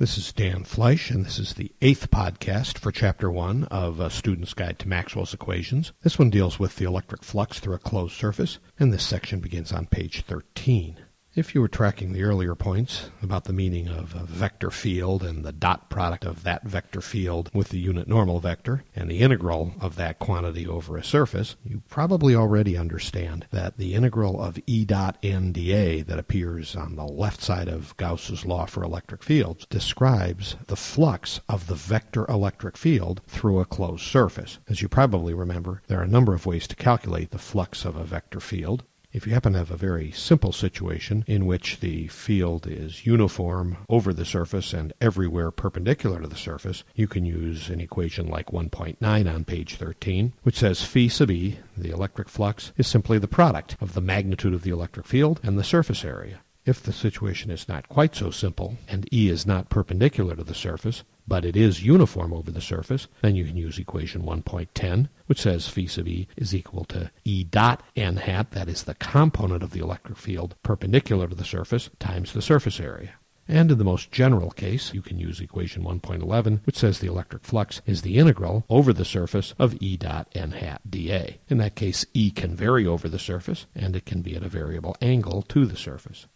This is Dan Fleisch, and this is the eighth podcast for Chapter 1 of A Student's Guide to Maxwell's Equations. This one deals with the electric flux through a closed surface, and this section begins on page 13. If you were tracking the earlier points about the meaning of a vector field and the dot product of that vector field with the unit normal vector and the integral of that quantity over a surface, you probably already understand that the integral of E dot n dA that appears on the left side of Gauss's law for electric fields describes the flux of the vector electric field through a closed surface. As you probably remember, there are a number of ways to calculate the flux of a vector field. If you happen to have a very simple situation in which the field is uniform over the surface and everywhere perpendicular to the surface, you can use an equation like 1.9 on page 13, which says phi sub E, the electric flux, is simply the product of the magnitude of the electric field and the surface area. If the situation is not quite so simple, and E is not perpendicular to the surface, but it is uniform over the surface, then you can use equation 1.10, which says phi sub E is equal to E dot n hat, that is the component of the electric field perpendicular to the surface, times the surface area. And in the most general case, you can use equation 1.11, which says the electric flux is the integral over the surface of E dot n hat dA. In that case, E can vary over the surface, and it can be at a variable angle to the surface.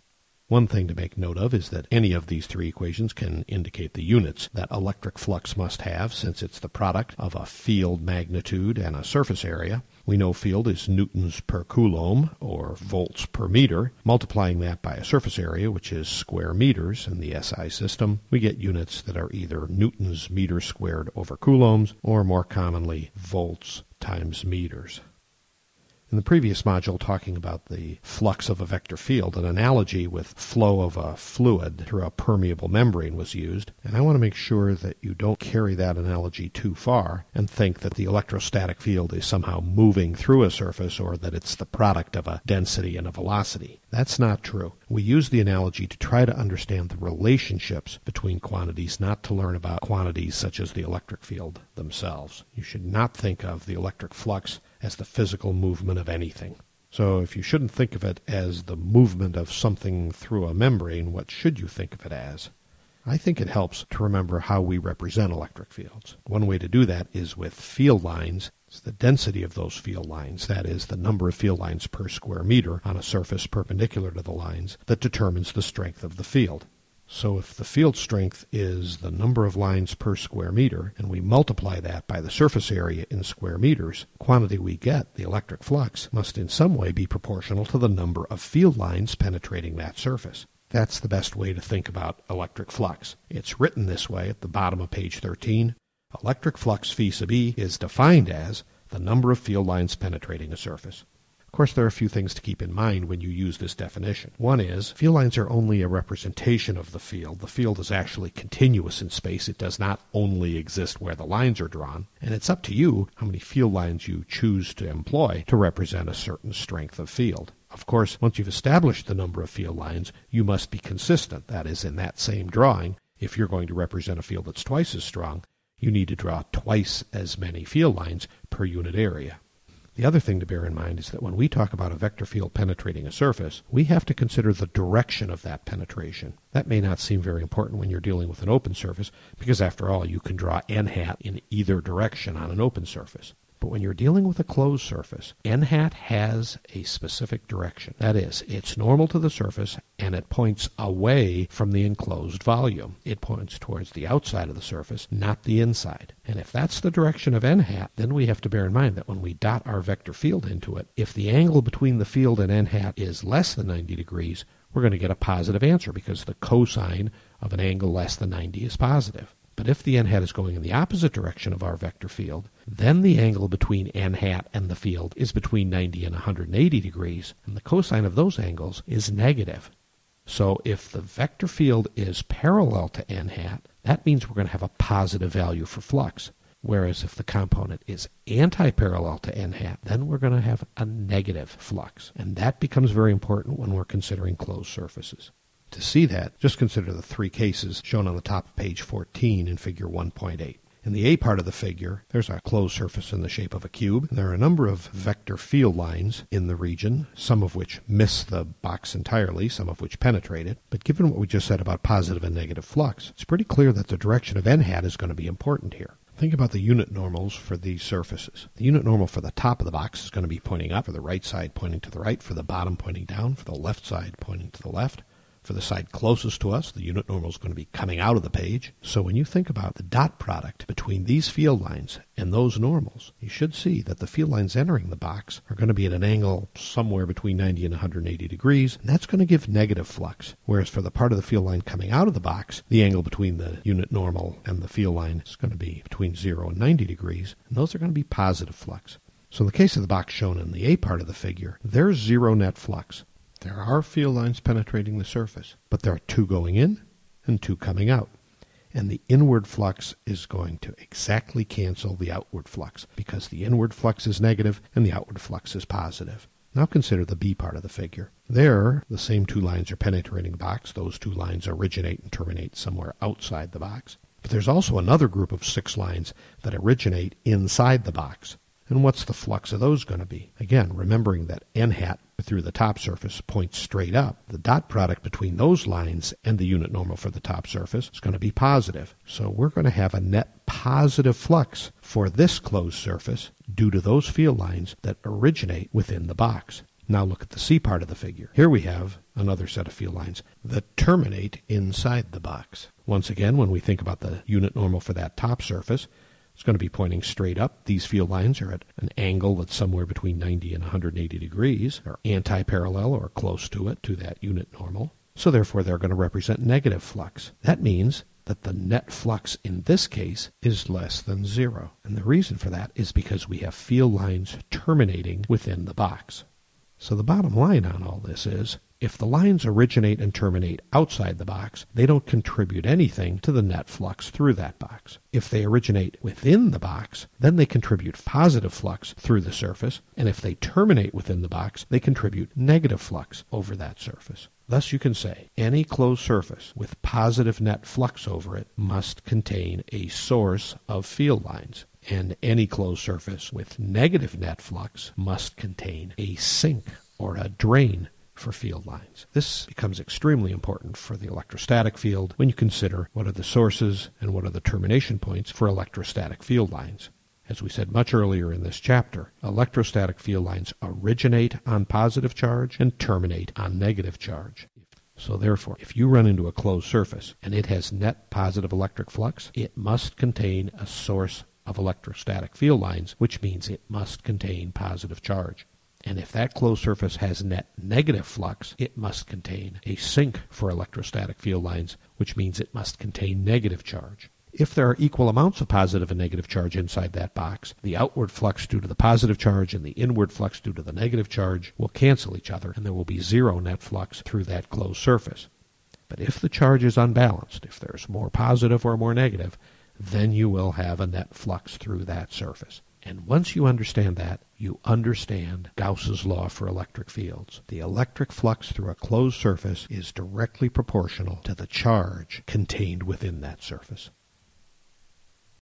One thing to make note of is that any of these three equations can indicate the units that electric flux must have since it's the product of a field magnitude and a surface area. We know field is newtons per coulomb or volts per meter. Multiplying that by a surface area, which is square meters in the SI system, we get units that are either newtons meters squared over coulombs or more commonly volts times meters. In the previous module, talking about the flux of a vector field, an analogy with flow of a fluid through a permeable membrane was used, and I want to make sure that you don't carry that analogy too far and think that the electrostatic field is somehow moving through a surface or that it's the product of a density and a velocity. That's not true. We use the analogy to try to understand the relationships between quantities, not to learn about quantities such as the electric field themselves. You should not think of the electric flux as the physical movement of anything. So if you shouldn't think of it as the movement of something through a membrane, what should you think of it as? I think it helps to remember how we represent electric fields. One way to do that is with field lines. It's the density of those field lines, that is, the number of field lines per square meter on a surface perpendicular to the lines, that determines the strength of the field. So if the field strength is the number of lines per square meter, and we multiply that by the surface area in square meters, quantity we get, the electric flux, must in some way be proportional to the number of field lines penetrating that surface. That's the best way to think about electric flux. It's written this way at the bottom of page 13. Electric flux phi sub E is defined as the number of field lines penetrating a surface. Of course, there are a few things to keep in mind when you use this definition. One is, field lines are only a representation of the field. The field is actually continuous in space. It does not only exist where the lines are drawn. And it's up to you how many field lines you choose to employ to represent a certain strength of field. Of course, once you've established the number of field lines, you must be consistent. That is, in that same drawing, if you're going to represent a field that's twice as strong, you need to draw twice as many field lines per unit area. The other thing to bear in mind is that when we talk about a vector field penetrating a surface, we have to consider the direction of that penetration. That may not seem very important when you're dealing with an open surface, because after all, you can draw n hat in either direction on an open surface. But when you're dealing with a closed surface, n hat has a specific direction. That is, it's normal to the surface and it points away from the enclosed volume. It points towards the outside of the surface, not the inside. And if that's the direction of n hat, then we have to bear in mind that when we dot our vector field into it, if the angle between the field and n hat is less than 90 degrees, we're going to get a positive answer because the cosine of an angle less than 90 is positive. But if the n hat is going in the opposite direction of our vector field, then the angle between n hat and the field is between 90 and 180 degrees, and the cosine of those angles is negative. So if the vector field is parallel to n hat, that means we're going to have a positive value for flux. Whereas if the component is anti-parallel to n hat, then we're going to have a negative flux. And that becomes very important when we're considering closed surfaces. To see that, just consider the three cases shown on the top of page 14 in figure 1.8. In the A part of the figure, there's a closed surface in the shape of a cube. There are a number of vector field lines in the region, some of which miss the box entirely, some of which penetrate it. But given what we just said about positive and negative flux, it's pretty clear that the direction of n hat is going to be important here. Think about the unit normals for these surfaces. The unit normal for the top of the box is going to be pointing up, for the right side pointing to the right, for the bottom pointing down, for the left side pointing to the left. For the side closest to us, the unit normal is going to be coming out of the page. So when you think about the dot product between these field lines and those normals, you should see that the field lines entering the box are going to be at an angle somewhere between 90 and 180 degrees, and that's going to give negative flux. Whereas for the part of the field line coming out of the box, the angle between the unit normal and the field line is going to be between 0 and 90 degrees, and those are going to be positive flux. So in the case of the box shown in the A part of the figure, there's zero net flux. There are field lines penetrating the surface, but there are two going in and two coming out. And the inward flux is going to exactly cancel the outward flux because the inward flux is negative and the outward flux is positive. Now consider the B part of the figure. There, the same two lines are penetrating the box. Those two lines originate and terminate somewhere outside the box. But there's also another group of six lines that originate inside the box. And what's the flux of those going to be? Again, remembering that n hat through the top surface points straight up. The dot product between those lines and the unit normal for the top surface is going to be positive. So we're going to have a net positive flux for this closed surface due to those field lines that originate within the box. Now look at the C part of the figure. Here we have another set of field lines that terminate inside the box. Once again, when we think about the unit normal for that top surface, it's going to be pointing straight up. These field lines are at an angle that's somewhere between 90 and 180 degrees, or anti-parallel or close to it, to that unit normal. So therefore they're going to represent negative flux. That means that the net flux in this case is less than zero. And the reason for that is because we have field lines terminating within the box. So the bottom line on all this is if the lines originate and terminate outside the box, they don't contribute anything to the net flux through that box. If they originate within the box, then they contribute positive flux through the surface, and if they terminate within the box, they contribute negative flux over that surface. Thus, you can say any closed surface with positive net flux over it must contain a source of field lines and any closed surface with negative net flux must contain a sink or a drain for field lines. This becomes extremely important for the electrostatic field when you consider what are the sources and what are the termination points for electrostatic field lines. As we said much earlier in this chapter, electrostatic field lines originate on positive charge and terminate on negative charge. So therefore, if you run into a closed surface and it has net positive electric flux, it must contain a source of electrostatic field lines, which means it must contain positive charge. And if that closed surface has net negative flux, it must contain a sink for electrostatic field lines, which means it must contain negative charge. If there are equal amounts of positive and negative charge inside that box, the outward flux due to the positive charge and the inward flux due to the negative charge will cancel each other, and there will be zero net flux through that closed surface. But if the charge is unbalanced, if there's more positive or more negative, then you will have a net flux through that surface. And once you understand that, you understand Gauss's law for electric fields. The electric flux through a closed surface is directly proportional to the charge contained within that surface.